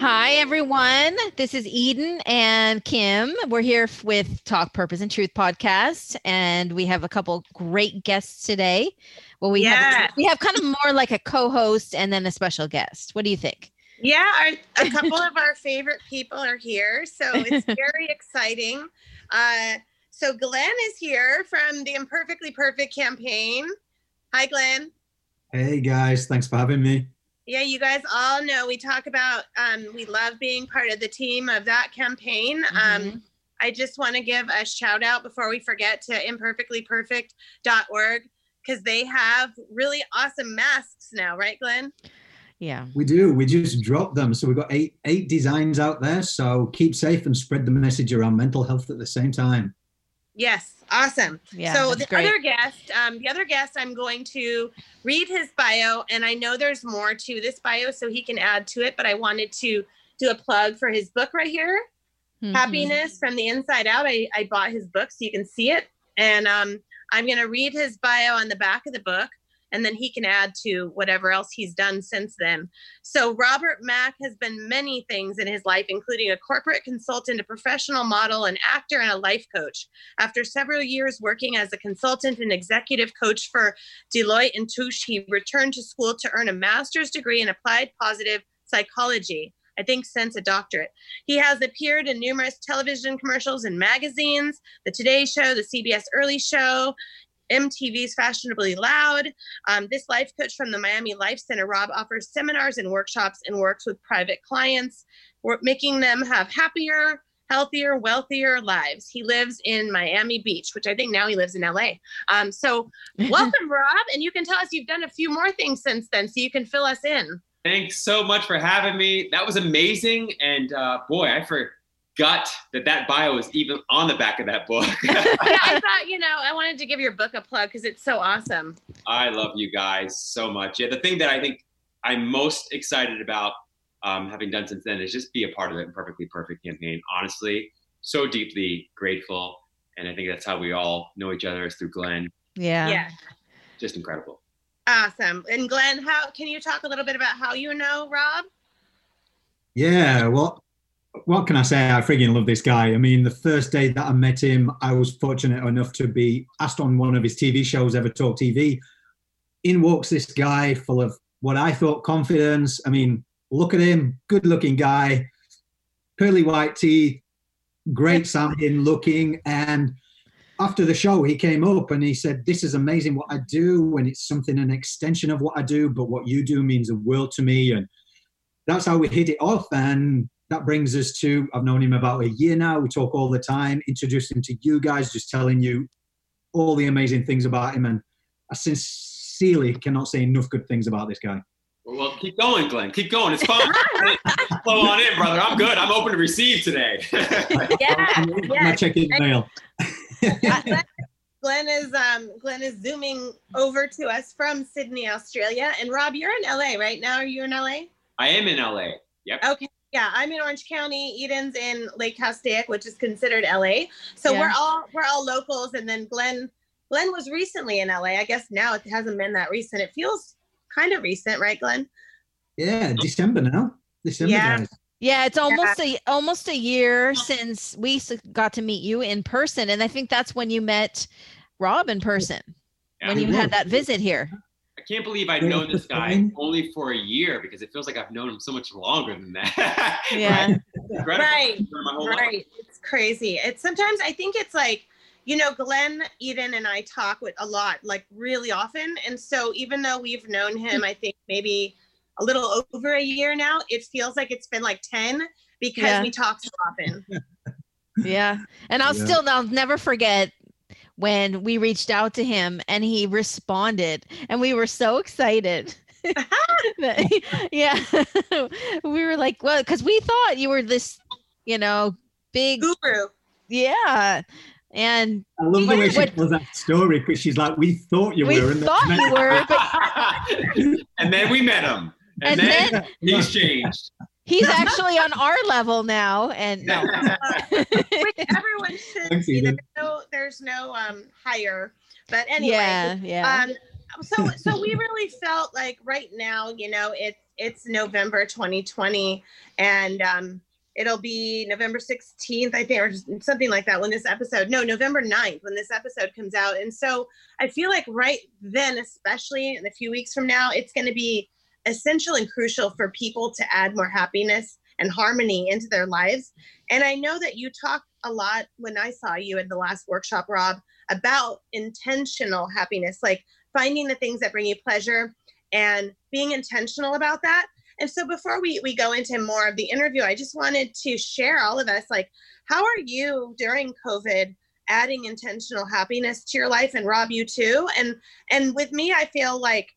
Hi, everyone. This is Eden and Kim. We're here with Talk Purpose and Truth podcast, and we have a couple great guests today. Well, we Yeah. have we have kind of more like a co-host and then a special guest. What do you think? Yeah, our, a couple of our favorite people are here, so it's very exciting. Uh, so Glenn is here from the Imperfectly Perfect campaign. Hi, Glenn. Hey guys, thanks for having me. Yeah, you guys all know we talk about um, we love being part of the team of that campaign. Um, Mhm. I just want to give a shout out before we forget to imperfectlyperfect.org because they have really awesome masks now, right, Glenn? Yeah. We do. We just dropped them, so we've got eight eight designs out there. So keep safe and spread the message around mental health at the same time. Yes, awesome. Yeah. so the great. other guest, um, the other guest, I'm going to read his bio, and I know there's more to this bio, so he can add to it. But I wanted to do a plug for his book right here, Mhm. "Happiness from the Inside Out." I, I bought his book, so you can see it, and um, I'm going to read his bio on the back of the book, and then he can add to whatever else he's done since then. So Robert Mack has been many things in his life, including a corporate consultant, a professional model, an actor, and a life coach. After several years working as a consultant and executive coach for Deloitte and Touche, he returned to school to earn a master's degree in applied positive psychology. I think since a doctorate. He has appeared in numerous television commercials and magazines, The Today Show, The CBS Early Show, MTV's Fashionably Loud. Um, this life coach from the Miami Life Center, Rob, offers seminars and workshops and works with private clients, making them have happier, healthier, wealthier lives. He lives in Miami Beach, which I think now he lives in LA. Um, so, welcome, Rob. And you can tell us you've done a few more things since then, so you can fill us in. Thanks so much for having me. That was amazing. And uh, boy, I forgot that that bio is even on the back of that book. yeah, I thought, you know, I wanted to give your book a plug because it's so awesome. I love you guys so much. Yeah, the thing that I think I'm most excited about um, having done since then is just be a part of the Perfectly Perfect campaign. Honestly, so deeply grateful. And I think that's how we all know each other is through Glenn. yeah. yeah. Just incredible. Awesome. And Glenn, how can you talk a little bit about how you know Rob? Yeah, well, what can I say? I friggin' love this guy. I mean, the first day that I met him, I was fortunate enough to be asked on one of his TV shows, Ever Talk TV. In walks this guy full of what I thought confidence. I mean, look at him, good looking guy, pearly white teeth, great sounding looking. And after the show, he came up and he said, This is amazing what I do. And it's something, an extension of what I do, but what you do means the world to me. And that's how we hit it off. And that brings us to I've known him about a year now. We talk all the time, introduced him to you guys, just telling you all the amazing things about him. And I sincerely cannot say enough good things about this guy. Well, keep going, Glenn. Keep going. It's fine. Flow on in, brother. I'm good. I'm open to receive today. Yeah, I'm, I'm yeah. checking the mail. Glenn, Glenn is um Glenn is zooming over to us from Sydney, Australia. And Rob, you're in LA right now. Are you in LA? I am in LA. Yep. Okay. Yeah, I'm in Orange County. Eden's in Lake Castaic, which is considered LA. So Yeah. we're all we're all locals. And then Glenn Glenn was recently in LA. I guess now it hasn't been that recent. It feels kind of recent, right, Glenn? Yeah, December now. December, Yeah. guys. Yeah, it's almost a almost a year since we got to meet you in person, and I think that's when you met Rob in person when you had that visit here. I can't believe I've known this guy only for a year because it feels like I've known him so much longer than that. Yeah. Right? Right, my whole life. Right. It's crazy. It's sometimes I think it's like, you know, Glenn, Eden, and I talk with a lot, like really often. And so even though we've known him, I think maybe a little over a year now, it feels like it's been like 10 because Yeah. we talk so often. Yeah. And I'll Yeah. still I'll never forget when we reached out to him and he responded and we were so excited. yeah. we were like, well, because we thought you were this, you know, big Guru. Yeah. And I love the way she what- tells that story because she's like, "We thought you we were," and then- thought you were, but and then we met him. And, And then, then- he's changed. He's actually on our level now. And no. Which everyone should see. There's Eden. no, there's no um higher. But anyway, yeah, yeah. um so so we really felt like right now you know it's it's november 2020 and um it'll be november 16th i think or something like that when this episode no november 9th when this episode comes out and so i feel like right then especially in a few weeks from now it's going to be essential and crucial for people to add more happiness and harmony into their lives and i know that you talked a lot when i saw you at the last workshop rob about intentional happiness like finding the things that bring you pleasure and being intentional about that. And so before we, we go into more of the interview, I just wanted to share all of us like, how are you during COVID adding intentional happiness to your life and Rob you too? And and with me, I feel like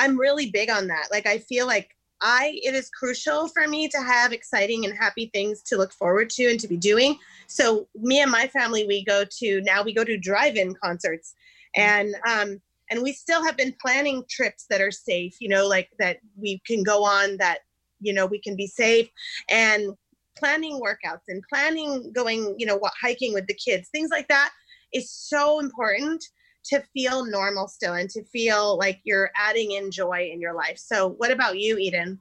I'm really big on that. Like I feel like I it is crucial for me to have exciting and happy things to look forward to and to be doing. So me and my family, we go to now we go to drive-in concerts and um and we still have been planning trips that are safe you know like that we can go on that you know we can be safe and planning workouts and planning going you know what hiking with the kids things like that is so important to feel normal still and to feel like you're adding in joy in your life. So what about you eden?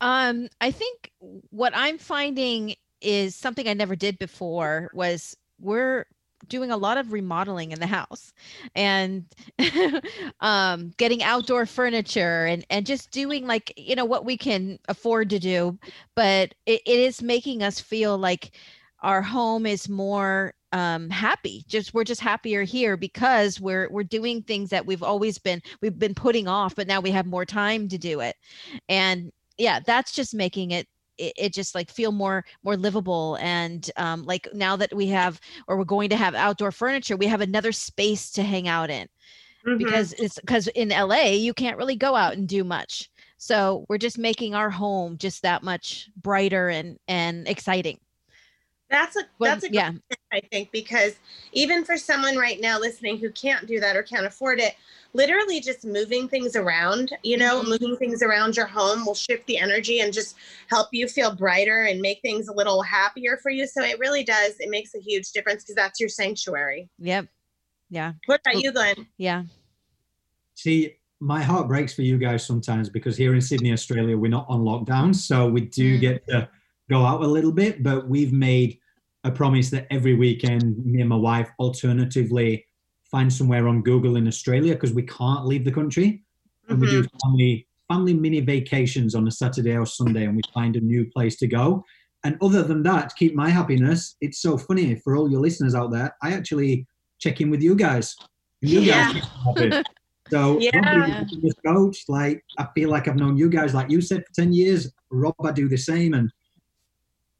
Um, I think what I'm finding is something I never did before was we're doing a lot of remodeling in the house and um getting outdoor furniture and and just doing like you know what we can afford to do but it, it is making us feel like our home is more um happy just we're just happier here because we're we're doing things that we've always been we've been putting off but now we have more time to do it. And yeah that's just making it it, it just like feel more more livable. And um like now that we have or we're going to have outdoor furniture we have another space to hang out in Mm-hmm. because it's because in LA you can't really go out and do much. So we're just making our home just that much brighter and and exciting that's a Well, that's a good yeah I think, because even for someone right now listening who can't do that or can't afford it, literally just moving things around, you know, Mhm. moving things around your home will shift the energy and just help you feel brighter and make things a little happier for you. So it really does. It makes a huge difference because that's your sanctuary. yep yeah What about you, Glenn? yeah See, my heart breaks for you guys sometimes because here in Sydney, Australia, we're not on lockdown. So we do Mm. get to go out a little bit, but we've made a promise that every weekend, me and my wife alternatively find somewhere on Google in Australia because we can't leave the country. And we do mm-hmm. family family mini vacations on a Saturday or Sunday and we find a new place to go. And other than that, to keep my happiness, it's so funny for all your listeners out there. I actually check in with you guys. You Yeah. guys keep me happy. So Yeah. Rob is a fitness coach, like I feel like I've known you guys, like you said, for 10 years. Rob, I do the same. And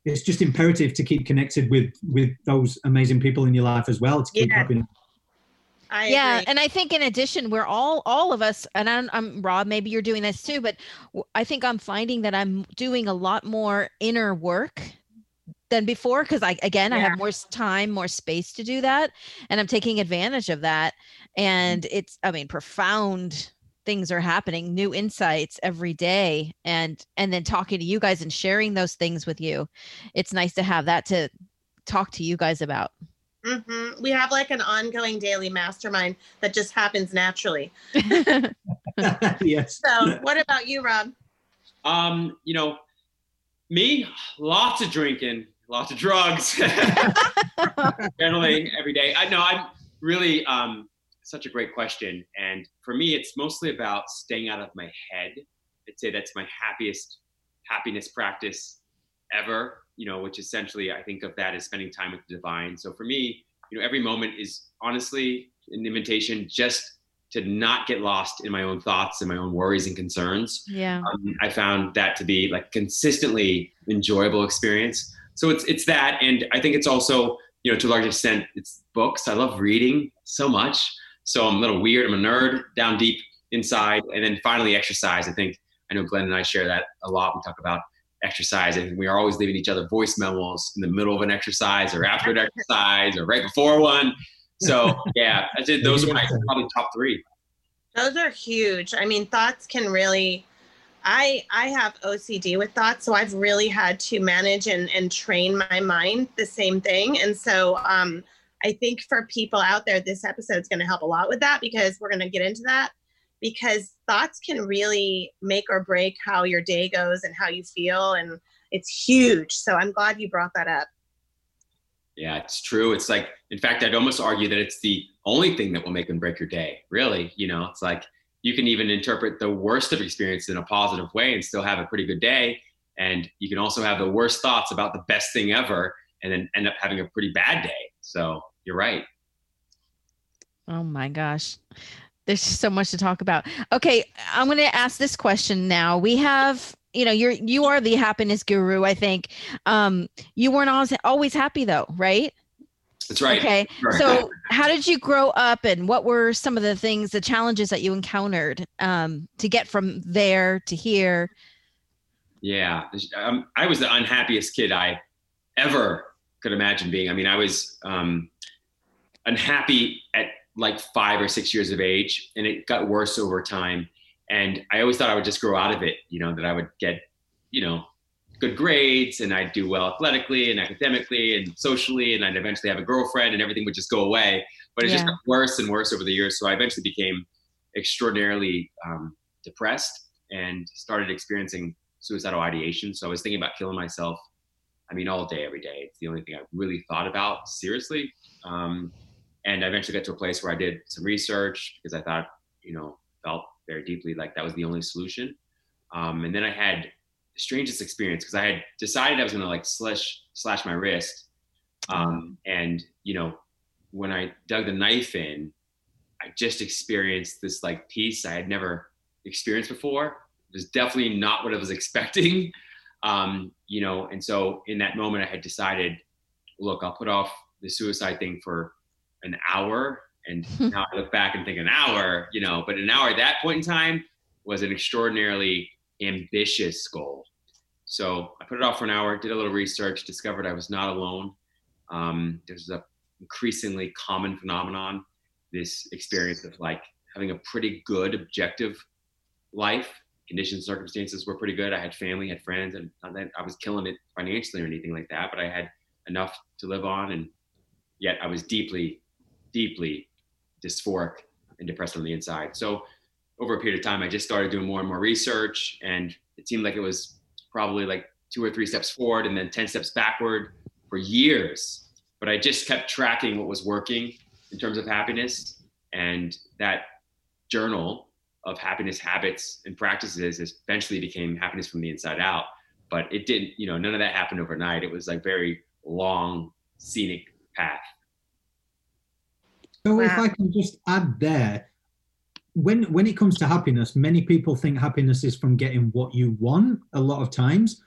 it's just imperative to keep connected with with those amazing people in your life as well to keep Yeah. happy. I yeah agree. and i think in addition we're all all of us and I'm, I'm rob maybe you're doing this too but I think i'm finding that i'm doing a lot more inner work than before because i again i have more time more space to do that and i'm taking advantage of that and mm-hmm. it's i mean profound things are happening new insights every day and and then talking to you guys and sharing those things with you it's nice to have that to talk to you guys about Mhm. We have like an ongoing daily mastermind that just happens naturally. yes. So, what about you, Rob? Um, you know, me, lots of drinking, lots of drugs, generally every day. I know I'm really um, such a great question, and for me, it's mostly about staying out of my head. I'd say that's my happiest happiness practice ever. You know, which essentially I think of that as spending time with the divine. So for me, you know, every moment is honestly an invitation just to not get lost in my own thoughts and my own worries and concerns yeah um, I found that to be like consistently enjoyable experience. So it's it's that, and I think it's also you know to a large extent it's books. I love reading so much. So I'm a little weird. I'm a nerd down deep inside, and then finally exercise. I think I know Glenn and I share that a lot. We talk about exercise, and we are always leaving each other voice memos in the middle of an exercise, or after an exercise, or right before one. So yeah, I did. Those are my probably top three. Those are huge. I mean, thoughts can really I I have OCD with thoughts, so I've really had to manage and and train my mind the same thing. And so um I think for people out there, this episode is going to help a lot with that because we're going to get into that because thoughts can really make or break how your day goes and how you feel and it's huge. So I'm glad you brought that up. Yeah, it's true. It's like, in fact, I'd almost argue that it's the only thing that will make and break your day. Really, you know, it's like you can even interpret the worst of experience in a positive way and still have a pretty good day. And you can also have the worst thoughts about the best thing ever and then end up having a pretty bad day. So you're right. Oh my gosh. There's just so much to talk about. Okay, I'm going to ask this question now. We have you know you're you are the happiness guru i think um you weren't always always happy though right that's right okay so how did you grow up and what were some of the things the challenges that you encountered um to get from there to here yeah um, i was the unhappiest kid i ever could imagine being i mean i was um unhappy at like five or six years of age and it got worse over time and I always thought I would just grow out of it, you know, that I would get, you know, good grades and I'd do well athletically and academically and socially and I'd eventually have a girlfriend and everything would just go away. But it yeah. just got worse and worse over the years. So I eventually became extraordinarily um, depressed and started experiencing suicidal ideation. So I was thinking about killing myself. I mean, all day, every day. It's the only thing I really thought about seriously. Um, and I eventually got to a place where I did some research because I thought, you know, felt very deeply like that was the only solution. Um, and then I had the strangest experience because I had decided I was going to like slash slash my wrist. Um, and you know, when I dug the knife in, I just experienced this like peace I had never experienced before. It was definitely not what I was expecting. Um, you know, and so in that moment I had decided, look, I'll put off the suicide thing for an hour and now I look back and think an hour, you know, but an hour at that point in time was an extraordinarily ambitious goal. So I put it off for an hour, did a little research, discovered I was not alone. Um, there's a increasingly common phenomenon, this experience of like having a pretty good objective life. Conditions, circumstances were pretty good. I had family, had friends, and I was killing it financially or anything like that, but I had enough to live on. And yet I was deeply, deeply dysphoric and depressed on the inside. So over a period of time, I just started doing more and more research, and it seemed like it was probably like two or three steps forward and then 10 steps backward for years. But I just kept tracking what was working in terms of happiness. And that journal of happiness habits and practices eventually became happiness from the inside out. But it didn't, you know, none of that happened overnight. It was like very long, scenic path. So wow. if I can just add there, when when it comes to happiness, many people think happiness is from getting what you want a lot of times.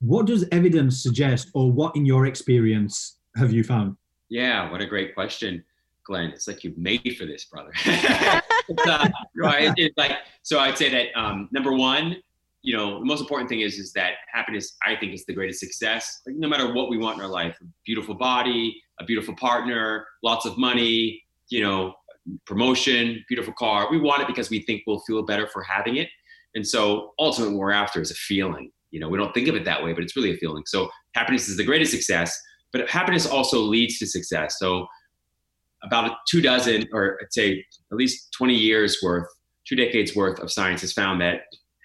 What does evidence suggest, or what in your experience have you found? Yeah, what a great question, Glenn. It's like you've made for this, brother. it's, uh, right, it's like so. I'd say that um, number one, you know, the most important thing is is that happiness. I think is the greatest success. Like no matter what we want in our life, a beautiful body, a beautiful partner, lots of money, you know, promotion, beautiful car. We want it because we think we'll feel better for having it. And so ultimately what we're after is a feeling. You know, we don't think of it that way, but it's really a feeling. So happiness is the greatest success, but happiness also leads to success. So about two dozen, or I'd say at least 20 years worth, two decades worth of science has found that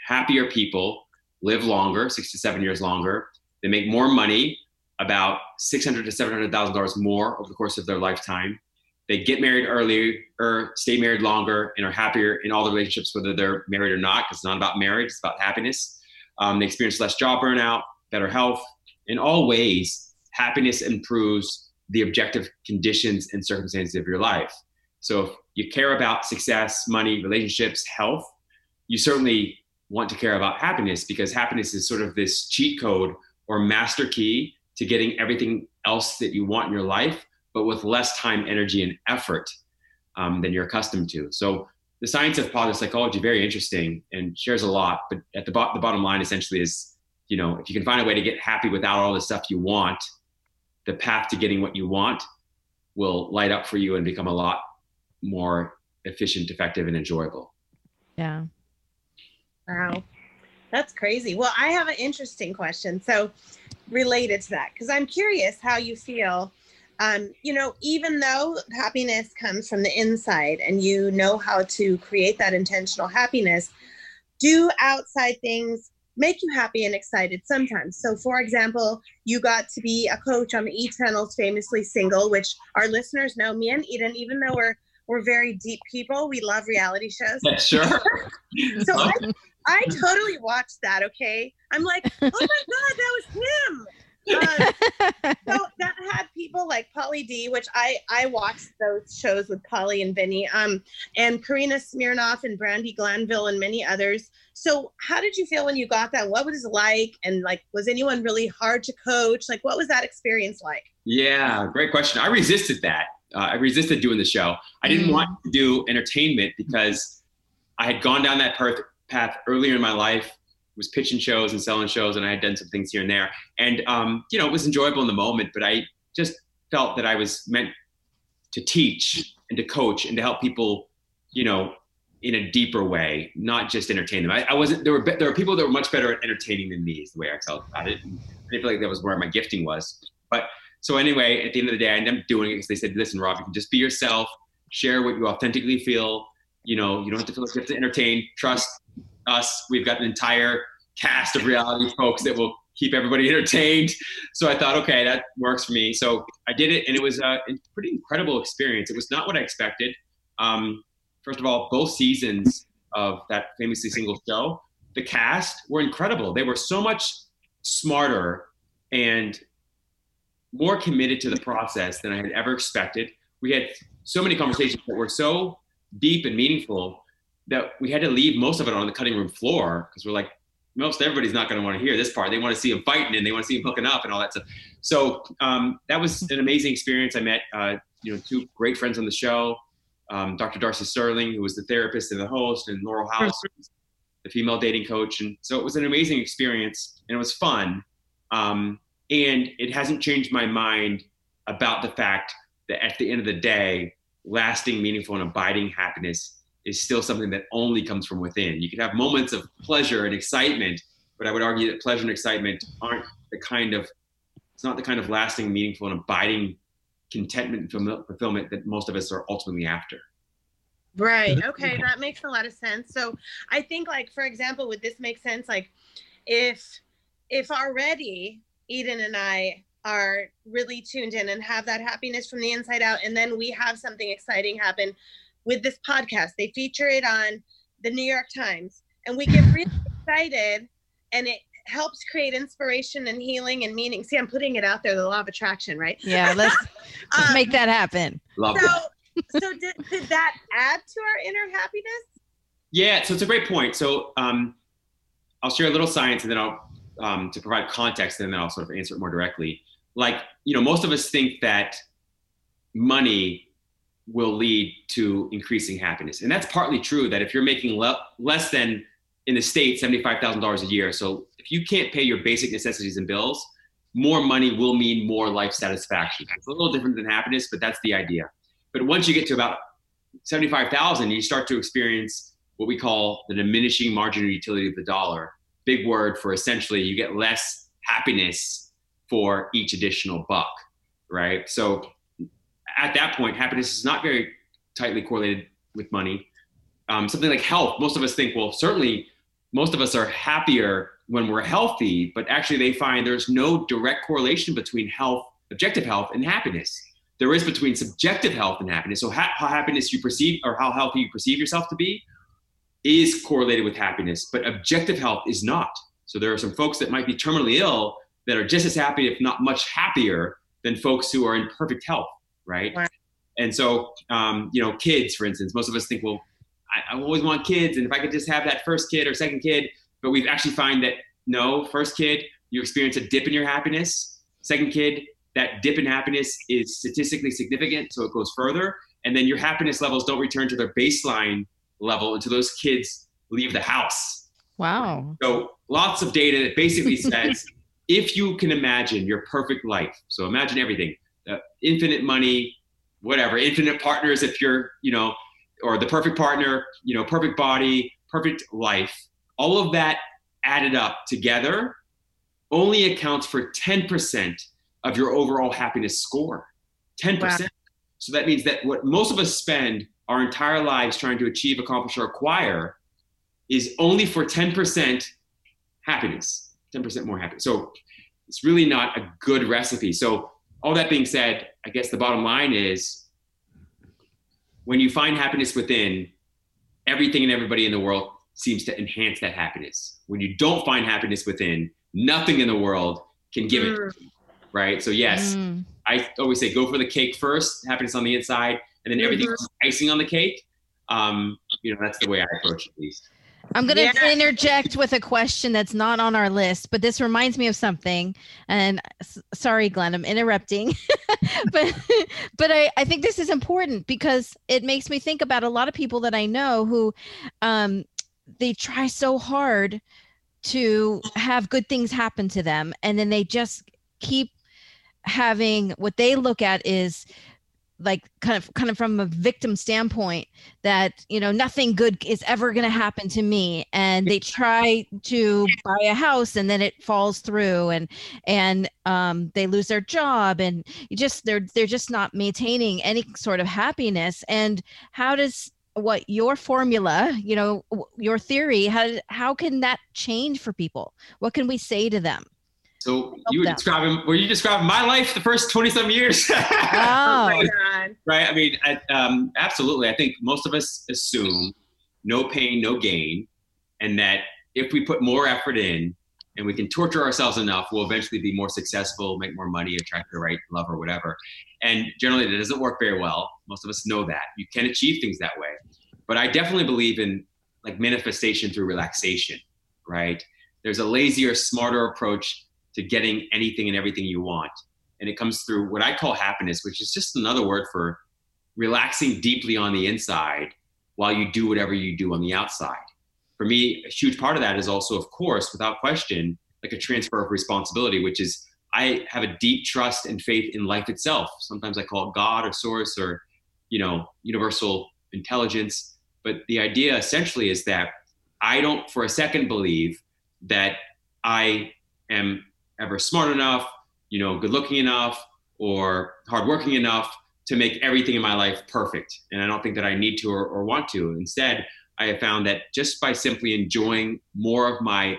happier people live longer, six to seven years longer. They make more money, about six hundred to seven hundred thousand dollars more over the course of their lifetime. They get married earlier, or stay married longer, and are happier in all the relationships, whether they're married or not. Because it's not about marriage; it's about happiness. Um, they experience less job burnout, better health. In all ways, happiness improves the objective conditions and circumstances of your life. So if you care about success, money, relationships, health, you certainly want to care about happiness because happiness is sort of this cheat code or master key to getting everything else that you want in your life, but with less time, energy, and effort um, than you're accustomed to. So the science of positive psychology very interesting and shares a lot. But at the, bo- the bottom line, essentially, is you know if you can find a way to get happy without all the stuff you want, the path to getting what you want will light up for you and become a lot more efficient, effective, and enjoyable. Yeah. Wow. That's crazy. Well, I have an interesting question. So, related to that, because I'm curious how you feel. Um, you know, even though happiness comes from the inside and you know how to create that intentional happiness, do outside things make you happy and excited sometimes. So, for example, you got to be a coach on the E Channel's Famously Single, which our listeners know me and Eden, even though we're we're very deep people, we love reality shows. Yeah, sure. so I, I totally watched that. Okay, I'm like, oh my god, that was him. Uh, so that had people like Pauly D, which I I watched those shows with Pauly and Vinny, um, and Karina Smirnoff and Brandi Glanville and many others. So how did you feel when you got that? What was it like? And like, was anyone really hard to coach? Like, what was that experience like? Yeah, great question. I resisted that. Uh, I resisted doing the show. I didn't mm. want to do entertainment because I had gone down that path, path earlier in my life was pitching shows and selling shows, and I had done some things here and there. And um, you know, it was enjoyable in the moment, but I just felt that I was meant to teach and to coach and to help people, you know, in a deeper way, not just entertain them. I, I wasn't. There were there were people that were much better at entertaining than me. Is the way I felt about it. And I didn't feel like that was where my gifting was. But so anyway, at the end of the day, I ended up doing it because they said, "Listen, Rob, you can just be yourself, share what you authentically feel. You know, you don't have to feel like you have to entertain. Trust us. We've got an entire cast of reality folks that will keep everybody entertained. So I thought, okay, that works for me. So I did it, and it was a pretty incredible experience. It was not what I expected. Um, first of all, both seasons of that famously single show, the cast were incredible. They were so much smarter and more committed to the process than I had ever expected. We had so many conversations that were so deep and meaningful that we had to leave most of it on the cutting room floor because we're like, most everybody's not going to want to hear this part. They want to see him fighting and they want to see him hooking up and all that stuff. So um, that was an amazing experience. I met, uh, you know, two great friends on the show, um, Dr. Darcy Sterling, who was the therapist and the host, and Laurel House, the female dating coach. And so it was an amazing experience and it was fun. Um, and it hasn't changed my mind about the fact that at the end of the day, lasting, meaningful, and abiding happiness is still something that only comes from within. You can have moments of pleasure and excitement, but I would argue that pleasure and excitement aren't the kind of it's not the kind of lasting, meaningful, and abiding contentment and fulfillment that most of us are ultimately after. Right. Okay, that makes a lot of sense. So I think, like for example, would this make sense? Like, if if already Eden and I are really tuned in and have that happiness from the inside out, and then we have something exciting happen with this podcast. They feature it on the New York Times, and we get really excited, and it helps create inspiration and healing and meaning. See, I'm putting it out there, the law of attraction, right? Yeah, let's, let's um, make that happen. Love so, so did, did that add to our inner happiness? Yeah, so it's a great point. So um, I'll share a little science, and then I'll um, to provide context, and then I'll sort of answer it more directly. Like, you know, most of us think that money will lead to increasing happiness. And that's partly true that if you're making le- less than in the state $75,000 a year, so if you can't pay your basic necessities and bills, more money will mean more life satisfaction. It's a little different than happiness, but that's the idea. But once you get to about 75,000, you start to experience what we call the diminishing marginal utility of the dollar. Big word for essentially you get less happiness for each additional buck, right? So at that point, happiness is not very tightly correlated with money. Um, something like health, most of us think, well, certainly most of us are happier when we're healthy, but actually they find there's no direct correlation between health, objective health, and happiness. There is between subjective health and happiness. So ha- how happiness you perceive or how healthy you perceive yourself to be is correlated with happiness, but objective health is not. So there are some folks that might be terminally ill that are just as happy, if not much happier, than folks who are in perfect health right? And so, um, you know, kids, for instance, most of us think, well, I, I, always want kids, and if I could just have that first kid or second kid, but we've actually find that no, first kid, you experience a dip in your happiness. Second kid, that dip in happiness is statistically significant, so it goes further, and then your happiness levels don't return to their baseline level until those kids leave the house. Wow. So lots of data that basically says if you can imagine your perfect life, so imagine everything, uh, infinite money, whatever, infinite partners if you're, you know, or the perfect partner, you know, perfect body, perfect life, all of that added up together only accounts for 10% of your overall happiness score. 10%. Wow. So that means that what most of us spend our entire lives trying to achieve, accomplish, or acquire is only for 10% happiness, 10% more happy. So it's really not a good recipe. So, all that being said, I guess the bottom line is when you find happiness within, everything and everybody in the world seems to enhance that happiness. When you don't find happiness within, nothing in the world can give it. Right. So, yes, mm. I always say go for the cake first, happiness on the inside, and then everything mm-hmm. icing on the cake. Um, you know, that's the way I approach it, at least. I'm going to yeah. interject with a question that's not on our list, but this reminds me of something. And sorry, Glenn, I'm interrupting. but but I, I think this is important because it makes me think about a lot of people that I know who um, they try so hard to have good things happen to them. And then they just keep having what they look at is like kind of kind of from a victim standpoint that you know nothing good is ever going to happen to me. And they try to buy a house and then it falls through and and um, they lose their job and you just they're they're just not maintaining any sort of happiness. And how does what your formula you know your theory how how can that change for people? What can we say to them so you were describing, were you describing my life the first 27 years? Oh. right. right. I mean, I, um, absolutely. I think most of us assume no pain, no gain, and that if we put more effort in and we can torture ourselves enough, we'll eventually be more successful, make more money, attract the right love or whatever. And generally, that doesn't work very well. Most of us know that. You can achieve things that way. But I definitely believe in like manifestation through relaxation, right? There's a lazier, smarter approach to getting anything and everything you want. And it comes through what I call happiness, which is just another word for relaxing deeply on the inside while you do whatever you do on the outside. For me, a huge part of that is also, of course, without question, like a transfer of responsibility, which is I have a deep trust and faith in life itself. Sometimes I call it God or source or, you know, universal intelligence. But the idea essentially is that I don't for a second believe that I am ever smart enough, you know, good looking enough, or hardworking enough to make everything in my life perfect. And I don't think that I need to or, or want to. Instead, I have found that just by simply enjoying more of my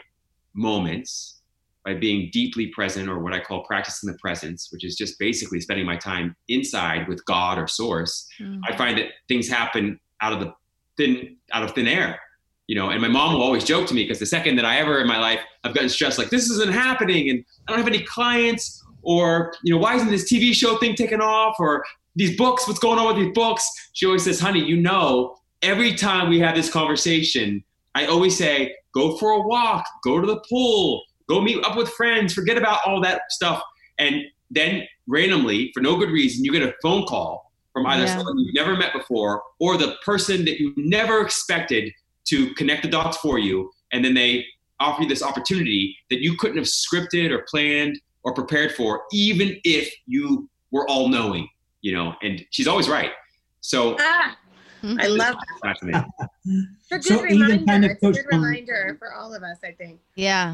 moments, by being deeply present, or what I call practicing the presence, which is just basically spending my time inside with God or Source, mm. I find that things happen out of the thin out of thin air you know, and my mom will always joke to me because the second that I ever in my life I've gotten stressed, like this isn't happening and I don't have any clients, or you know, why isn't this TV show thing taking off, or these books, what's going on with these books? She always says, honey, you know, every time we have this conversation, I always say, go for a walk, go to the pool, go meet up with friends, forget about all that stuff. And then randomly, for no good reason, you get a phone call from either yeah. someone you've never met before or the person that you never expected to connect the dots for you. And then they offer you this opportunity that you couldn't have scripted or planned or prepared for, even if you were all knowing, you know, and she's always right. So ah, I love that. It's a good so reminder. Kind of it's a good reminder for all of us, I think. Yeah.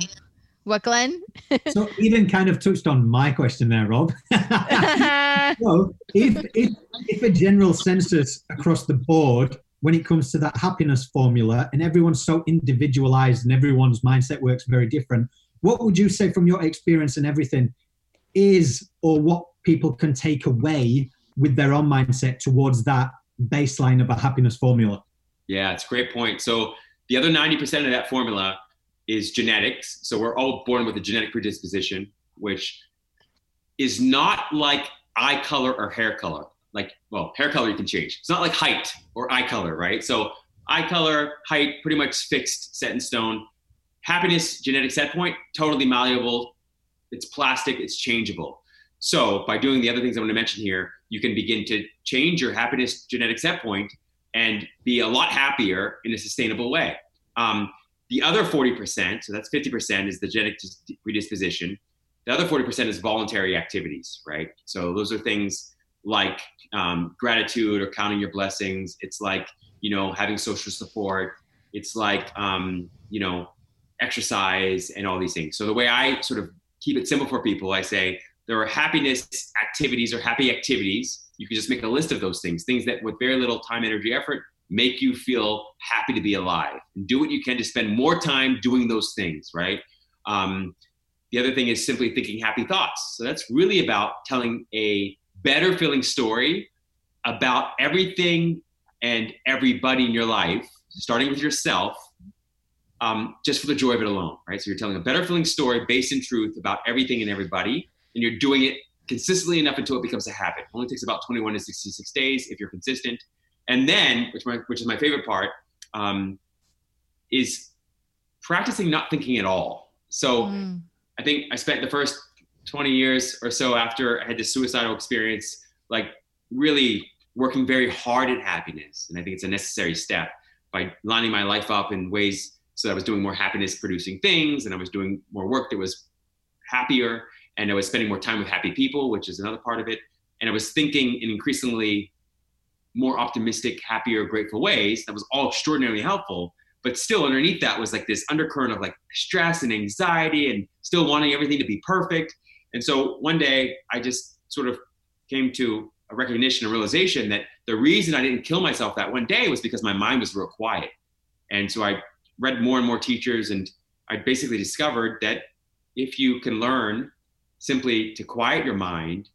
What, Glenn? so Eden kind of touched on my question there, Rob. so if, if, if a general census across the board when it comes to that happiness formula and everyone's so individualized and everyone's mindset works very different what would you say from your experience and everything is or what people can take away with their own mindset towards that baseline of a happiness formula? Yeah it's a great point. So the other 90% of that formula is genetics. So we're all born with a genetic predisposition which is not like eye color or hair color like well hair color you can change it's not like height or eye color right so eye color height pretty much fixed set in stone happiness genetic set point totally malleable it's plastic it's changeable so by doing the other things i'm going to mention here you can begin to change your happiness genetic set point and be a lot happier in a sustainable way. Um, the other 40%, so that's 50% is the genetic predisposition. The other 40% is voluntary activities, right? So those are things like um, gratitude or counting your blessings. It's like, you know, having social support. It's like, um, you know, exercise and all these things. So the way I sort of keep it simple for people, I say there are happiness activities or happy activities. You can just make a list of those things, things that with very little time, energy, effort make you feel happy to be alive. And do what you can to spend more time doing those things, right? Um, the other thing is simply thinking happy thoughts. So that's really about telling a better feeling story about everything and everybody in your life, starting with yourself, um, just for the joy of it alone, right? So you're telling a better feeling story based in truth about everything and everybody, and you're doing it consistently enough until it becomes a habit. It only takes about 21 to 66 days if you're consistent. And then, which, my, which is my favorite part, um, is practicing not thinking at all. So mm. I think I spent the first 20 years or so after I had this suicidal experience, like really working very hard at happiness. And I think it's a necessary step by lining my life up in ways so that I was doing more happiness producing things and I was doing more work that was happier and I was spending more time with happy people, which is another part of it. And I was thinking in increasingly more optimistic, happier, grateful ways. That was all extraordinarily helpful. But still, underneath that was like this undercurrent of like stress and anxiety and still wanting everything to be perfect. And so one day I just sort of came to a recognition, a realization that the reason I didn't kill myself that one day was because my mind was real quiet. And so I read more and more teachers, and I basically discovered that if you can learn simply to quiet your mind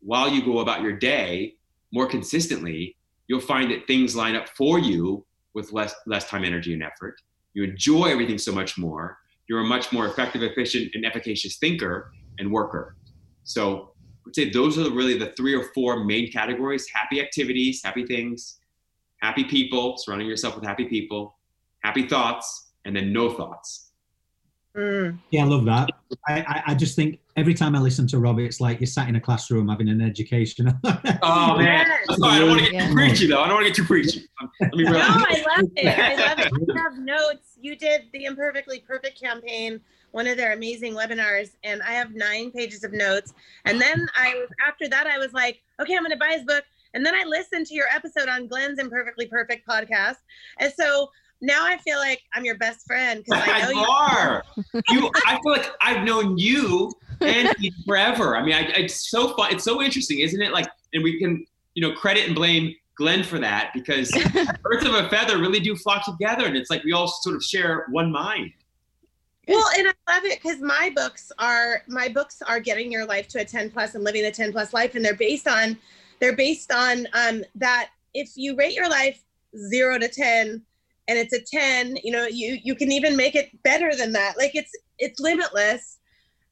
while you go about your day more consistently, you'll find that things line up for you with less less time, energy, and effort. You enjoy everything so much more. You're a much more effective, efficient, and efficacious thinker and worker. So I would say those are really the three or four main categories: happy activities, happy things, happy people, surrounding yourself with happy people, happy thoughts, and then no thoughts. Mm. Yeah, I love that. I, I, I, just think every time I listen to Rob, it's like you're sat in a classroom having an education. oh man, I don't want to get yeah. too preachy though. I don't want to get too preachy. Let me no, I love it. I love it. You have notes. You did the Imperfectly Perfect campaign, one of their amazing webinars, and I have nine pages of notes. And then I was after that, I was like, okay, I'm going to buy his book. And then I listened to your episode on Glenn's Imperfectly Perfect podcast, and so now I feel like I'm your best friend because I know you, you are. you, I feel like I've known you and forever. I mean, I, it's so fun. It's so interesting, isn't it? Like, and we can, you know, credit and blame Glenn for that because birds of a feather really do flock together, and it's like we all sort of share one mind. Well, and I love it because my books are my books are getting your life to a 10 plus and living a 10 plus life, and they're based on they're based on um, that if you rate your life zero to 10 and it's a 10 you know you you can even make it better than that. Like it's it's limitless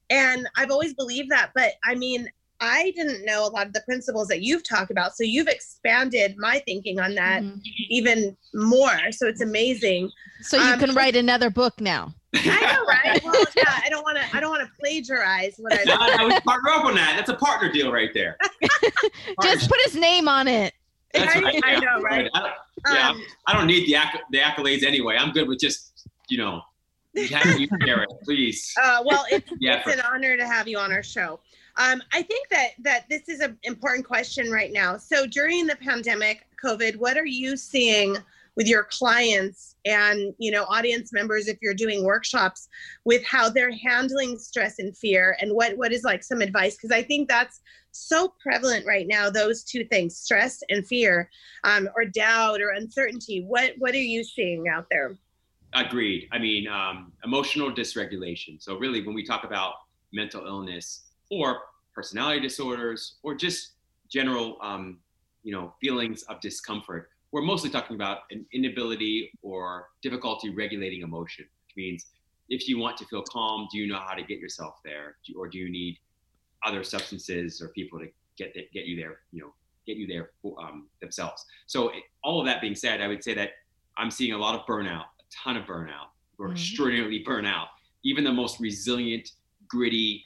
and i've always believed that but i mean i didn't know a lot of the principles that you've talked about so you've expanded my thinking on that mm-hmm. even more so it's amazing. So you um, can write another book now I know, right? Well, yeah, I don't want to. I don't want to plagiarize what I. I would partner up on that. That's a partner deal right there. Just put his name on it. That's I, I know, right? I yeah, um, I don't need the acc- the accolades anyway. I'm good with just you know having you share it, please. Uh, well, it's, it's an honor to have you on our show. Um, I think that that this is an important question right now. So during the pandemic, COVID, what are you seeing with your clients and you know audience members if you're doing workshops with how they're handling stress and fear and what what is like some advice? Because i think that's so prevalent right now those two things stress and fear um, or doubt or uncertainty. What what are you seeing out there? Agreed. I mean um, emotional dysregulation. So really when we talk about mental illness or personality disorders or just general um, you know feelings of discomfort we're mostly talking about an inability or difficulty regulating emotion which means if you want to feel calm do you know how to get yourself there or do you need other substances or people to get get you there, you know, get you there um, themselves. So all of that being said, I would say that I'm seeing a lot of burnout, a ton of burnout. We're mm-hmm. extraordinarily burnout. Even the most resilient, gritty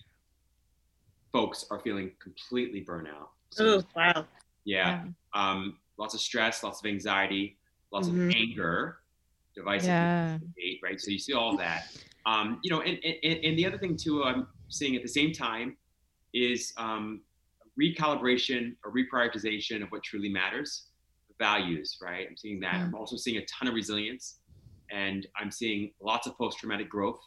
folks are feeling completely burnout. So, oh wow! Yeah, um, lots of stress, lots of anxiety. lots Mm-hmm. of anger, divisive, Yeah. right? So you see all that. Um, you know, and, and, and the other thing too, I'm seeing at the same time is um, recalibration or reprioritization of what truly matters, values, right? I'm seeing that. I'm also seeing a ton of resilience, and I'm seeing lots of post-traumatic growth,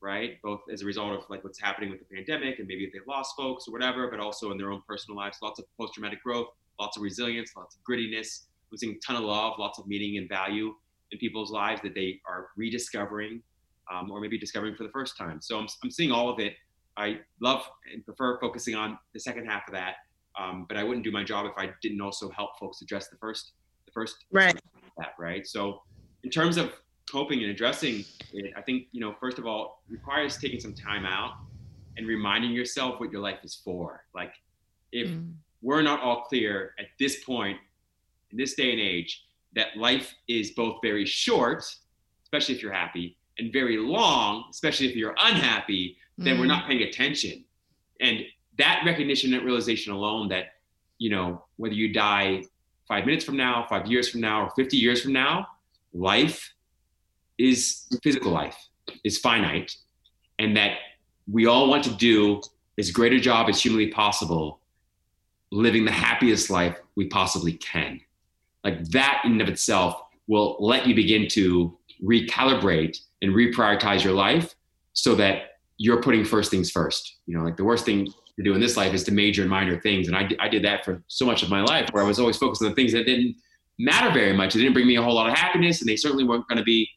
right? Both as a result of like what's happening with the pandemic and maybe if they've lost folks or whatever, but also in their own personal lives. Lots of post-traumatic growth, lots of resilience, lots of grittiness. I'm seeing a ton of love, lots of meaning and value in people's lives that they are rediscovering um, or maybe discovering for the first time. So I'm, I'm seeing all of it. I love and prefer focusing on the second half of that, um, but I wouldn't do my job if I didn't also help folks address the first, the first Right. that, right? So in terms of coping and addressing it, I think, you know, first of all, requires taking some time out and reminding yourself what your life is for. Like if Mm. We're not all clear at this point in this day and age that life is both very short, especially if you're happy, and very long, especially if you're unhappy, then we're Mm. not paying attention. And that recognition, and realization alone that, you know, whether you die five minutes from now, five years from now, or 50 years from now, life is physical life, is finite, and that we all want to do as great a job as humanly possible living the happiest life we possibly can. Like that in and of itself will let you begin to recalibrate and reprioritize your life so that you're putting first things first. You know, like the worst thing to do in this life is to major in minor things. And I, I did that for so much of my life where I was always focused on the things that didn't matter very much. It didn't bring me a whole lot of happiness and they certainly weren't going to be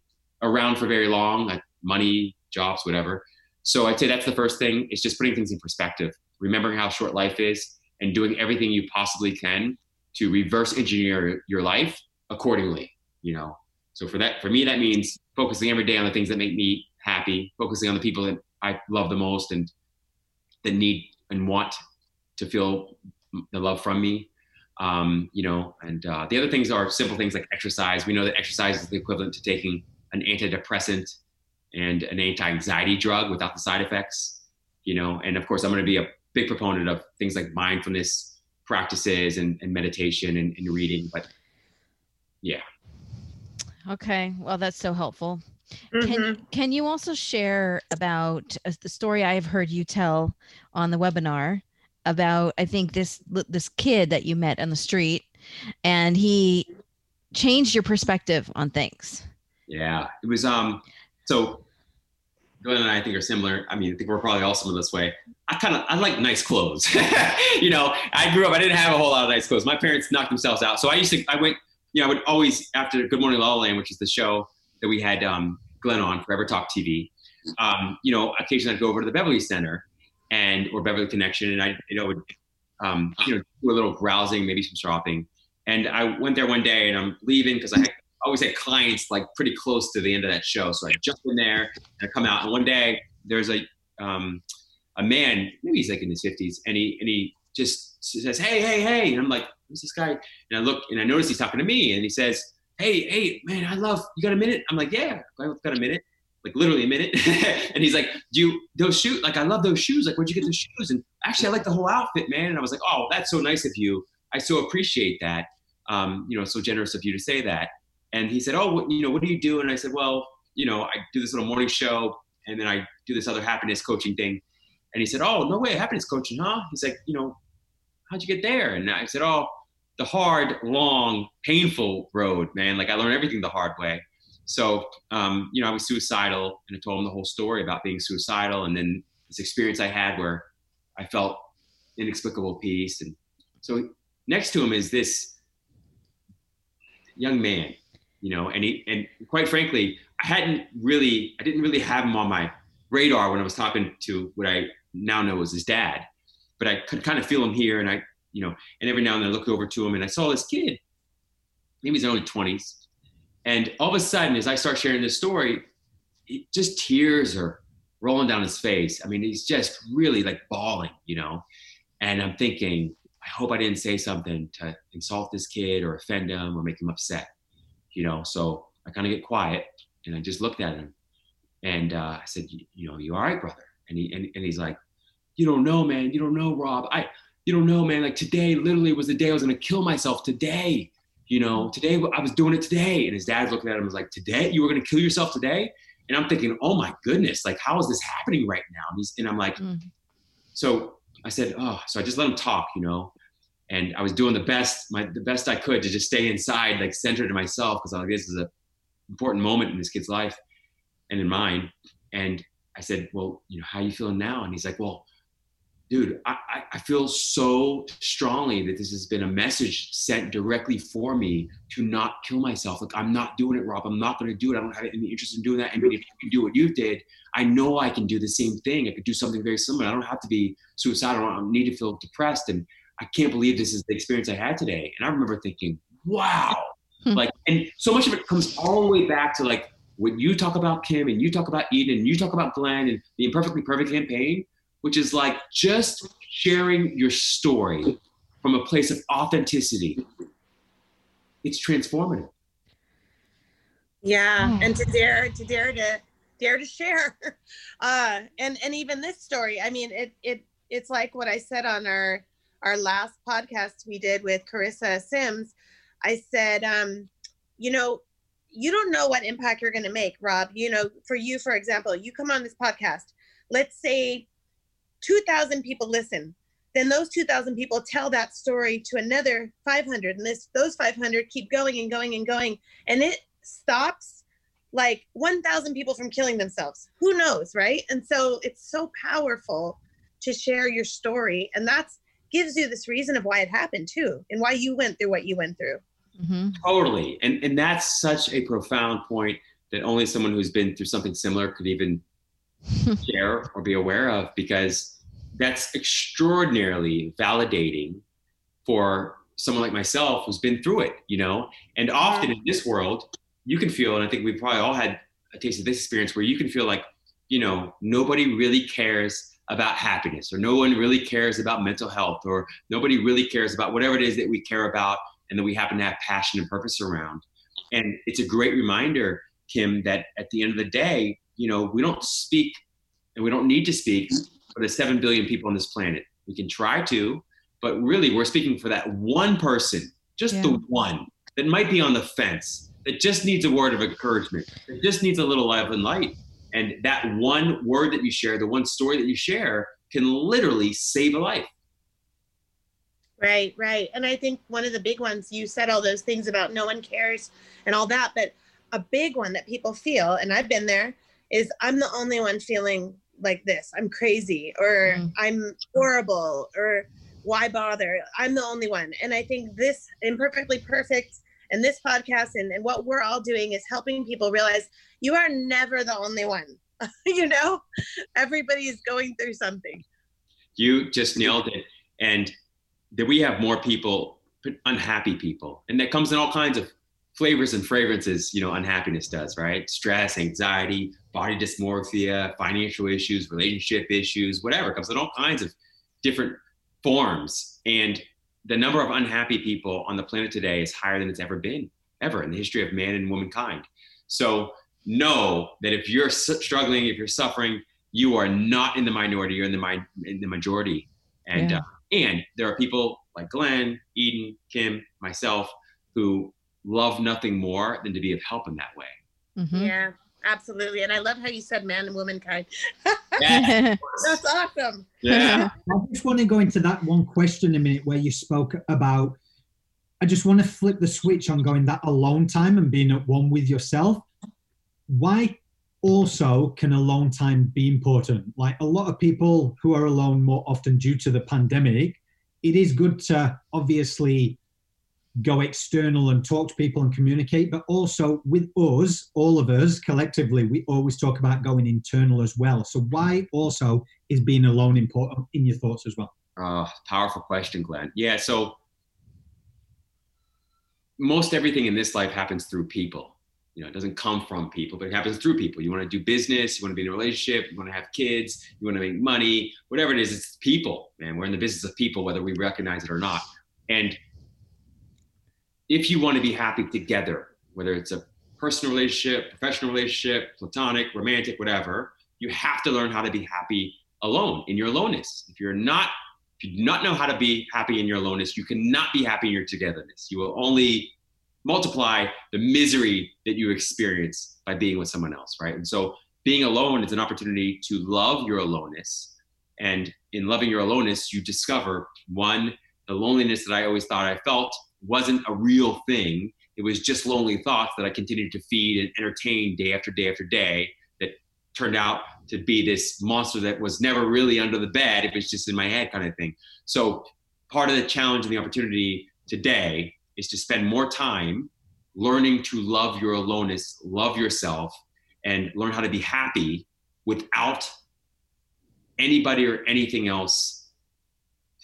around for very long, like money, jobs, whatever. So I'd say that's the first thing is just putting things in perspective, remembering how short life is and doing everything you possibly can to reverse engineer your life accordingly, you know. So for that for me that means focusing every day on the things that make me happy, focusing on the people that I love the most and that need and want to feel the love from me. Um, you know, and uh, the other things are simple things like exercise. We know that exercise is the equivalent to taking an antidepressant and an anti-anxiety drug without the side effects. You know, and of course, I'm going to be a big proponent of things like mindfulness practices and, and meditation and, and reading. But yeah, Okay. Well, that's so helpful. Mhm. Can can you also share about uh, the story I have heard you tell on the webinar about I think this this kid that you met on the street and he changed your perspective on things. Yeah, it was. Um, so Glenn and I, I think are similar. I mean, I think we're probably all similar this way. I kind of I like nice clothes. you know, I grew up. I didn't have a whole lot of nice clothes. My parents knocked themselves out, so I used to. I went. You know, I would always after Good Morning La La Land, which is the show that we had um, Glenn on Forever Talk TV. Um, you know, occasionally I'd go over to the Beverly Center and or Beverly Connection, and I you know would um, you know do a little browsing, maybe some shopping. And I went there one day, and I'm leaving because I had always had clients like pretty close to the end of that show. So I jump in there and I come out. And one day there's a um, a man, maybe he's like in his 50s, and he and he just says, "Hey, hey, hey!" And I'm like, "Who's this guy?" And I look and I notice he's talking to me, and he says, "Hey, hey, man, I love you. Got a minute?" I'm like, "Yeah, I've got a minute." Like literally a minute, and he's like, "Do you those shoes? Like, I love those shoes. Like, where'd you get those shoes?" And actually, I like the whole outfit, man. And I was like, "Oh, that's so nice of you. I so appreciate that. Um, you know, so generous of you to say that." And he said, "Oh, what, you know, what do you do?" And I said, "Well, you know, I do this little morning show, and then I do this other happiness coaching thing." And he said, "Oh, no way, happiness coaching, huh?" He's like, "You know, how'd you get there?" And I said, "Oh, the hard, long, painful road, man. Like I learned everything the hard way." So, um, you know, I was suicidal, and I told him the whole story about being suicidal, and then this experience I had where I felt inexplicable peace. And so, next to him is this young man, you know, and he, and quite frankly, I hadn't really, I didn't really have him on my radar when I was talking to what I now know was his dad, but I could kind of feel him here, and I, you know, and every now and then I look over to him, and I saw this kid, maybe he's in early twenties, and all of a sudden, as I start sharing this story, just tears are rolling down his face. I mean, he's just really like bawling, you know, and I'm thinking, I hope I didn't say something to insult this kid or offend him or make him upset, you know. So I kind of get quiet and I just looked at him and uh, I said, you, know, you all right, brother? And he and, and he's like, you don't know, man. You don't know, Rob. I, you don't know, man. Like today, literally was the day I was gonna kill myself. Today, you know, today I was doing it today. And his dad's looking at him was like, today you were going to kill yourself today. And I'm thinking, oh my goodness, like, how is this happening right now? And, he's, and I'm like, Mm. so I said, oh, so I just let him talk, you know, and I was doing the best, my, the best I could to just stay inside, like centered to myself. Cause I'm like, this is a important moment in this kid's life and in mine. And I said, well, you know, how you feeling now? And he's like, well, dude, I, I- I feel so strongly that this has been a message sent directly for me to not kill myself. Like, I'm not doing it, Rob. I'm not going to do it. I don't have any interest in doing that. I mean, if you can do what you did, I know I can do the same thing. I could do something very similar. I don't have to be suicidal. I don't need to feel depressed. And I can't believe this is the experience I had today. And I remember thinking, wow. Hmm. like, and so much of it comes all the way back to like when you talk about Kim and you talk about Eden and you talk about Glenn and the Imperfectly Perfect campaign, which is like just sharing your story from a place of authenticity. It's transformative. Yeah, Oh. and to dare to dare to dare to share, uh, and and even this story. I mean, it it it's like what I said on our our last podcast we did with Carissa Sims. I said, um, you know, you don't know what impact you're going to make, Rob. You know, for you, for example, you come on this podcast. Let's say two thousand people listen. Then those two thousand people tell that story to another five hundred, and this those five hundred keep going and going and going, and it stops like 1000 people from killing themselves who knows right and so it's so powerful to share your story and that's gives you this reason of why it happened too and why you went through what you went through Mhm. Totally. And and that's such a profound point that only someone who's been through something similar could even share or be aware of because that's extraordinarily validating for someone like myself who's been through it, you know? And often in this world, you can feel, and I think we've probably all had a taste of this experience where you can feel like, you know, nobody really cares about happiness or no one really cares about mental health or nobody really cares about whatever it is that we care about and that we happen to have passion and purpose around. And it's a great reminder, Kim, that at the end of the day, you know, we don't speak and we don't need to speak for the 7 billion people on this planet. We can try to, but really we're speaking for that one person, just Yeah. the one that might be on the fence, that just needs a word of encouragement, that just needs a little love and light. And that one word that you share, the one story that you share, can literally save a life. right right and i think one of the big ones you said all those things about no one cares and all that but a big one that people feel and i've been there is i'm the only one feeling like this i'm crazy or Mm. i'm horrible or why bother i'm the only one and i think this imperfectly perfect and this podcast and, and what we're all doing is helping people realize you are never the only one you know everybody is going through something You just nailed it. And that we have more people, unhappy people. And that comes in all kinds of flavors and fragrances, you know, unhappiness does, right? Stress, anxiety, body dysmorphia, financial issues, relationship issues, whatever. It comes in all kinds of different forms. And the number of unhappy people on the planet today is higher than it's ever been, ever in the history of man and womankind. So know that if you're struggling, if you're suffering, you are not in the minority. You're in the mi- in the majority. And Yeah. uh, and there are people like Glenn, Eden, Kim, myself, who love nothing more than to be of help in that way. Mhm. yeah absolutely and i love how you said man and womankind Yeah. that's awesome yeah. I just want to go into that one question a minute where you spoke about. I just want to flip the switch on going that alone time and being at one with yourself. Why also can alone time be important? Like a lot of people who are alone more often due to the pandemic, it is good to obviously go external and talk to people and communicate, but also with us, all of us collectively, we always talk about going internal as well. So why also is being alone important in your thoughts as well? Oh, powerful question, Glenn. Yeah. So most everything in this life happens through people. You know, it doesn't come from people, but it happens through people. You want to do business, you want to be in a relationship, you want to have kids, you want to make money, whatever it is, it's people, man. We're in the business of people, whether we recognize it or not. And if you want to be happy together, whether it's a personal relationship, professional relationship, platonic, romantic, whatever, you have to learn how to be happy alone in your aloneness. If you're not, if you do not know how to be happy in your aloneness, you cannot be happy in your togetherness. You will only multiply the misery that you experience by being with someone else, right? And so being alone is an opportunity to love your aloneness. And in loving your aloneness, you discover one, the loneliness that I always thought I felt wasn't a real thing. It was just lonely thoughts that I continued to feed and entertain day after day after day that turned out to be this monster that was never really under the bed. It was just in my head kind of thing. So part of the challenge and the opportunity today is to spend more time learning to love your aloneness, love yourself, and learn how to be happy without anybody or anything else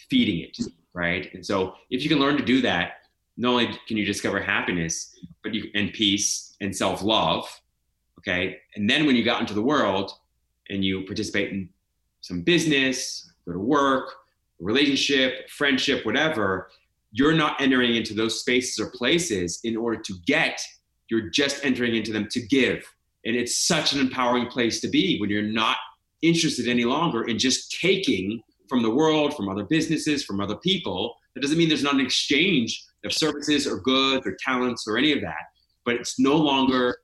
feeding it, right? And so if you can learn to do that, not only can you discover happiness, but you and peace and self-love, okay? And then when you got into the world and you participate in some business, go to work, relationship, friendship, whatever, you're not entering into those spaces or places in order to get, you're just entering into them to give. And it's such an empowering place to be when you're not interested any longer in just taking from the world, from other businesses, from other people. That doesn't mean there's not an exchange of services or goods or talents or any of that, but it's no longer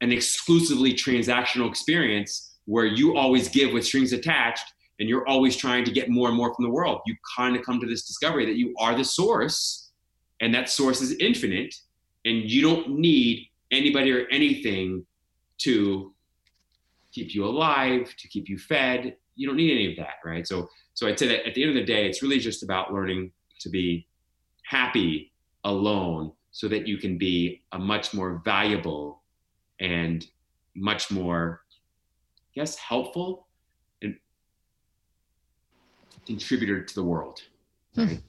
an exclusively transactional experience where you always give with strings attached and you're always trying to get more and more from the world. You kind of come to this discovery that you are the source and that source is infinite and you don't need anybody or anything to keep you alive, to keep you fed. You don't need any of that, right? So so I'd say that at the end of the day, it's really just about learning to be happy alone so that you can be a much more valuable and much more I guess helpful and contributor to the world. Hmm. Right?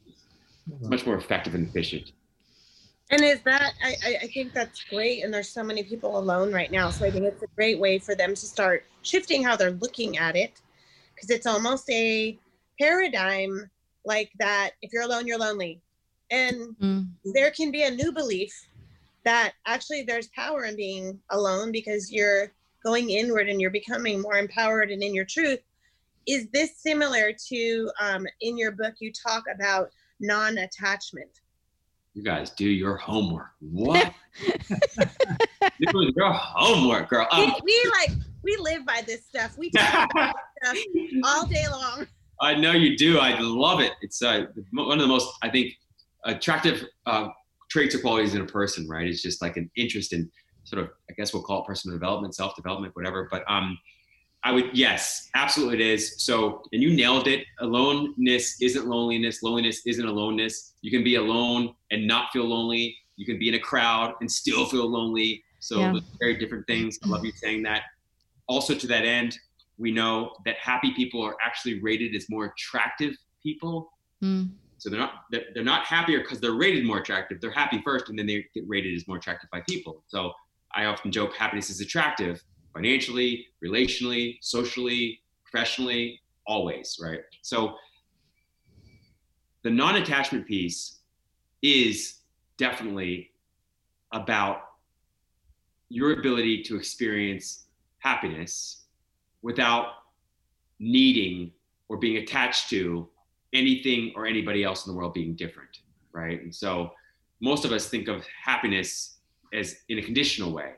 It's much more effective and efficient. And is that I, I think that's great. And there's so many people alone right now. So I think it's a great way for them to start shifting how they're looking at it. Because it's almost a paradigm like that if you're alone, you're lonely. And mm. there can be a new belief that actually there's power in being alone because you're going inward and you're becoming more empowered and in your truth. Is this similar to um, in your book you talk about non-attachment? You guys do your homework. What? Doing your homework girl. Um, we, we, like we live by this stuff. We talk about stuff all day long. I know you do. I love it. It's uh, one of the most i think attractive uh, traits or qualities in a person right it's just like an interest in sort of i guess we'll call it personal development self-development whatever but um I would, yes, absolutely it is. So, and you nailed it. Aloneness isn't loneliness. Loneliness isn't aloneness. You can be alone and not feel lonely. You can be in a crowd and still feel lonely. So, yeah. very different things. I love you saying that. Also, to that end, we know that happy people are actually rated as more attractive people. Mm. So they're not they're, not happier because they're rated more attractive. They're happy first, and then they get rated as more attractive by people. So I often joke happiness is attractive financially, relationally, socially, professionally, always, right? So the non attachment piece is definitely about your ability to experience happiness without needing or being attached to anything or anybody else in the world being different, right? And so most of us think of happiness as in a conditional way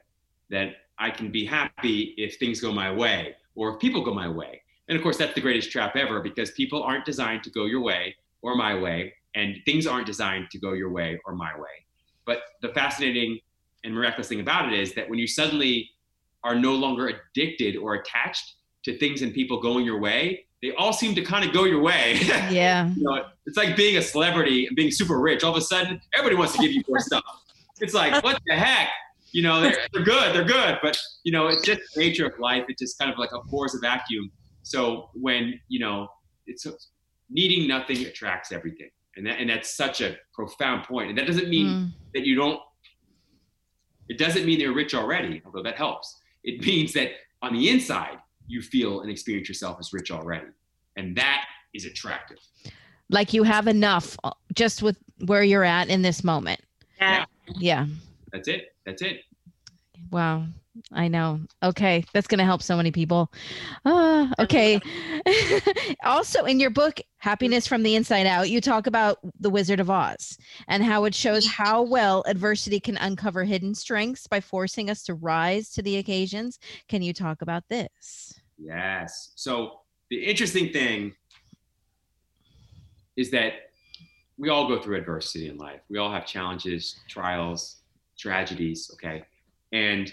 that I can be happy if things go my way or if people go my way. And of course, that's the greatest trap ever because people aren't designed to go your way or my way, and things aren't designed to go your way or my way. But the fascinating and miraculous thing about it is that when you suddenly are no longer addicted or attached to things and people going your way, they all seem to kind of go your way. Yeah. you know, it's like being a celebrity and being super rich. All of a sudden, everybody wants to give you more stuff. It's like, what the heck? you know, they're, they're good, they're good, but you know, it's just the nature of life. It just kind of like abhors a vacuum. So when you know, it's needing nothing attracts everything, and that and that's such a profound point. And that doesn't mean mm. that you don't. It doesn't mean they're rich already, although that helps. It means that on the inside, you feel and experience yourself as rich already, and that is attractive. Like you have enough uh, just with where you're at in this moment. Yeah. Yeah. That's it. That's it. Wow. I know. Okay, that's going to help so many people. Uh, okay. also, in your book, Happiness from the Inside Out, you talk about the Wizard of Oz and how it shows how well adversity can uncover hidden strengths by forcing us to rise to the occasions. Can you talk about this? Yes. So, the interesting thing is that we all go through adversity in life. We all have challenges, trials, tragedies, okay? And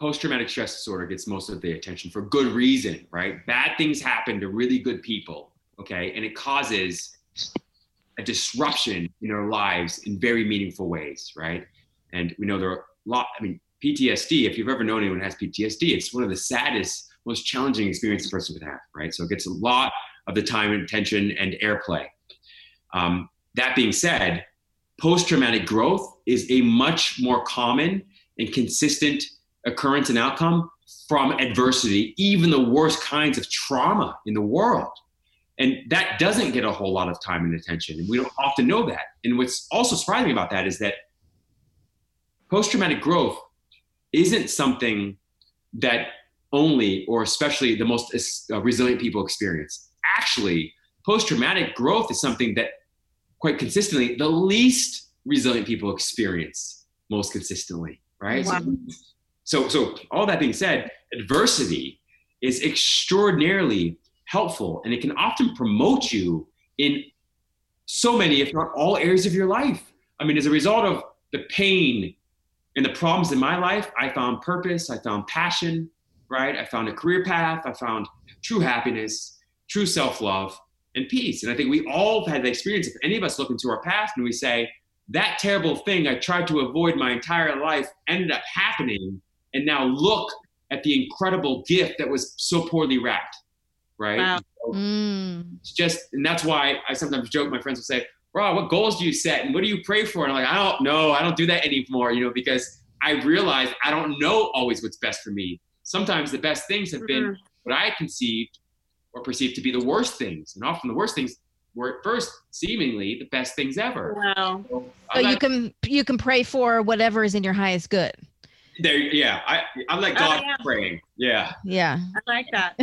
post traumatic stress disorder gets most of the attention for good reason, right? Bad things happen to really good people, okay? And it causes a disruption in their lives in very meaningful ways, right? And we know there are a lot, I mean, PTSD, if you've ever known anyone who has PTSD, it's one of the saddest, most challenging experiences a person could have, right? So it gets a lot of the time and attention and airplay. Um, that being said, post traumatic growth is a much more common and consistent occurrence and outcome from adversity, even the worst kinds of trauma in the world. And that doesn't get a whole lot of time and attention. And we don't often know that. And what's also surprising about that is that post traumatic growth isn't something that only or especially the most uh, resilient people experience. Actually, post traumatic growth is something that quite consistently the least resilient people experience most consistently, right? Wow. So, so all that being said, adversity is extraordinarily helpful and it can often promote you in so many, if not all areas of your life. I mean, as a result of the pain and the problems in my life, I found purpose, I found passion, right? I found a career path, I found true happiness, true self love, and peace. And I think we all have had the experience. If any of us look into our past and we say, that terrible thing I tried to avoid my entire life ended up happening, and now look at the incredible gift that was so poorly wrapped, right? Wow. So mm. It's just, and that's why I sometimes joke. My friends will say, "Bro, what goals do you set, and what do you pray for?" And I'm like, "I don't know. I don't do that anymore, you know, because I realize I don't know always what's best for me. Sometimes the best things have been mm-hmm. what I conceived or perceived to be the worst things. And often the worst things were at first seemingly the best things ever. Wow. So, so you can you can pray for whatever is in your highest good. There, yeah. I I'm like God oh, yeah. praying. Yeah. Yeah. I like that.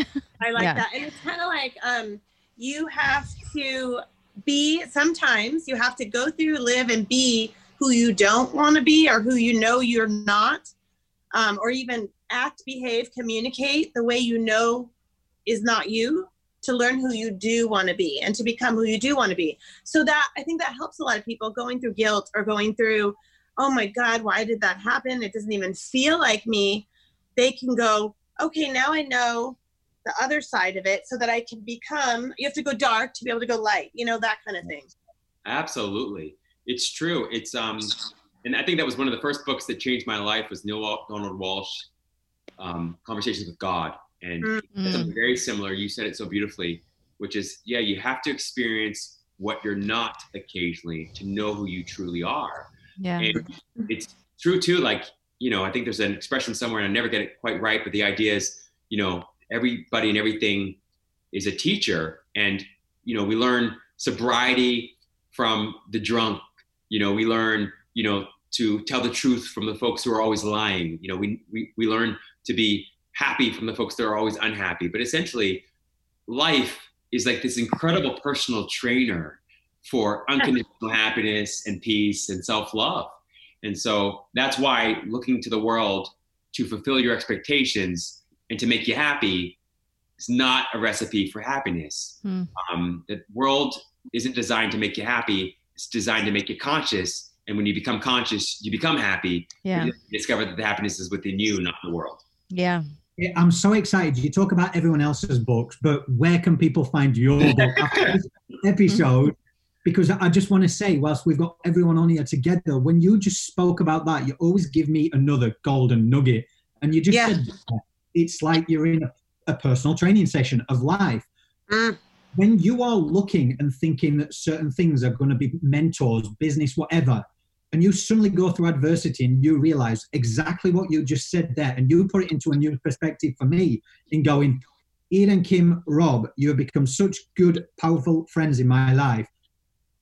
I like yeah. that. And it's kind of like um you have to be sometimes you have to go through, live, and be who you don't want to be or who you know you're not, um, or even act, behave, communicate the way you know is not you to learn who you do want to be and to become who you do want to be. So that I think that helps a lot of people going through guilt or going through, oh my God, why did that happen? It doesn't even feel like me. They can go, okay, now I know the other side of it so that I can become, you have to go dark to be able to go light, you know, that kind of thing. Absolutely. It's true. It's, um, and I think that was one of the first books that changed my life was Neale Donald Walsch, um, Conversations with God and mm-hmm. something very similar. You said it so beautifully, which is, yeah, you have to experience what you're not occasionally to know who you truly are. Yeah. And it's true too. Like, you know, I think there's an expression somewhere and I never get it quite right, but the idea is, you know, everybody and everything is a teacher. And, you know, we learn sobriety from the drunk. You know, we learn, you know, to tell the truth from the folks who are always lying. You know, we, we, we learn to be happy from the folks that are always unhappy. But essentially, life is like this incredible personal trainer for unconditional happiness and peace and self love. And so that's why looking to the world to fulfill your expectations and to make you happy is not a recipe for happiness. Hmm. Um, the world isn't designed to make you happy, it's designed to make you conscious. And when you become conscious, you become happy. Yeah. You discover that the happiness is within you, not the world. Yeah. I'm so excited. You talk about everyone else's books, but where can people find your book after this episode? Because I just want to say, whilst we've got everyone on here together, when you just spoke about that, you always give me another golden nugget. And you just yeah. said it's like you're in a, a personal training session of life. Mm. When you are looking and thinking that certain things are going to be mentors, business, whatever, and you suddenly go through adversity and you realize exactly what you just said there and you put it into a new perspective for me in going Eden kim rob you have become such good powerful friends in my life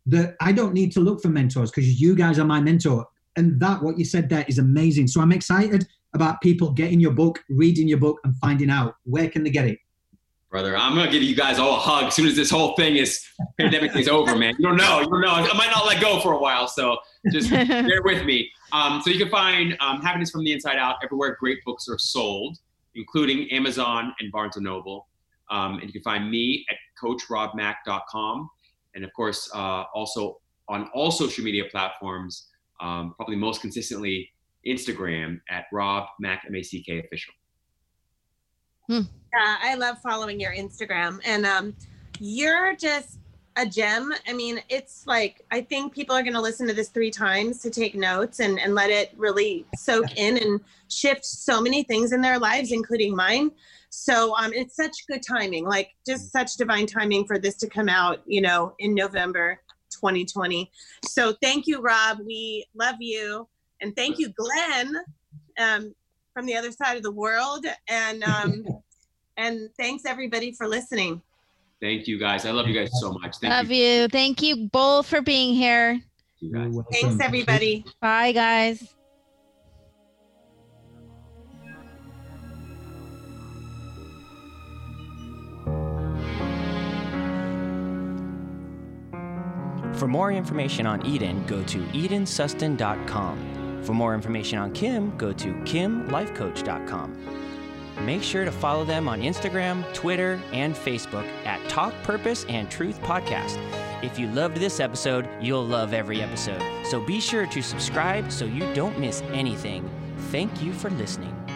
that i don't need to look for mentors because you guys are my mentor and that what you said there is amazing so i'm excited about people getting your book, reading your book, and finding out where can they get it? Brother, I'm gonna give you guys all a hug as soon as this whole thing is pandemic is over, man. You don't know, you don't know. I might not let go for a while, so just bear with me. Um, so you can find um, Happiness from the Inside Out everywhere great books are sold, including Amazon and Barnes and Noble. Um, and you can find me at coachrobmack.com, and of course, uh, also on all social media platforms, um, probably most consistently Instagram at Rob Mack M A C K official. Yeah, I love following your Instagram, and um, you're just a gem. I mean, it's like I think people are going to listen to this three times to take notes and and let it really soak in and shift so many things in their lives, including mine. So um, it's such good timing, like just such divine timing for this to come out, you know, in November 2020. So thank you, Rob. We love you, and thank you, Glenn, um, from the other side of the world, and um, and thanks everybody for listening. Thank you guys. I love you guys so much. Thank Love you. you. Thank you both for being here. you Thanks everybody. Bye, guys. For more information on Eden, go to edensuston.com. For more information on Kim, go to kimlifecoach.com. Make sure to follow them on Instagram, Twitter, and Facebook at Talk Purpose and Truth Podcast. If you loved this episode, you'll love every episode. So be sure to subscribe so you don't miss anything. Thank you for listening.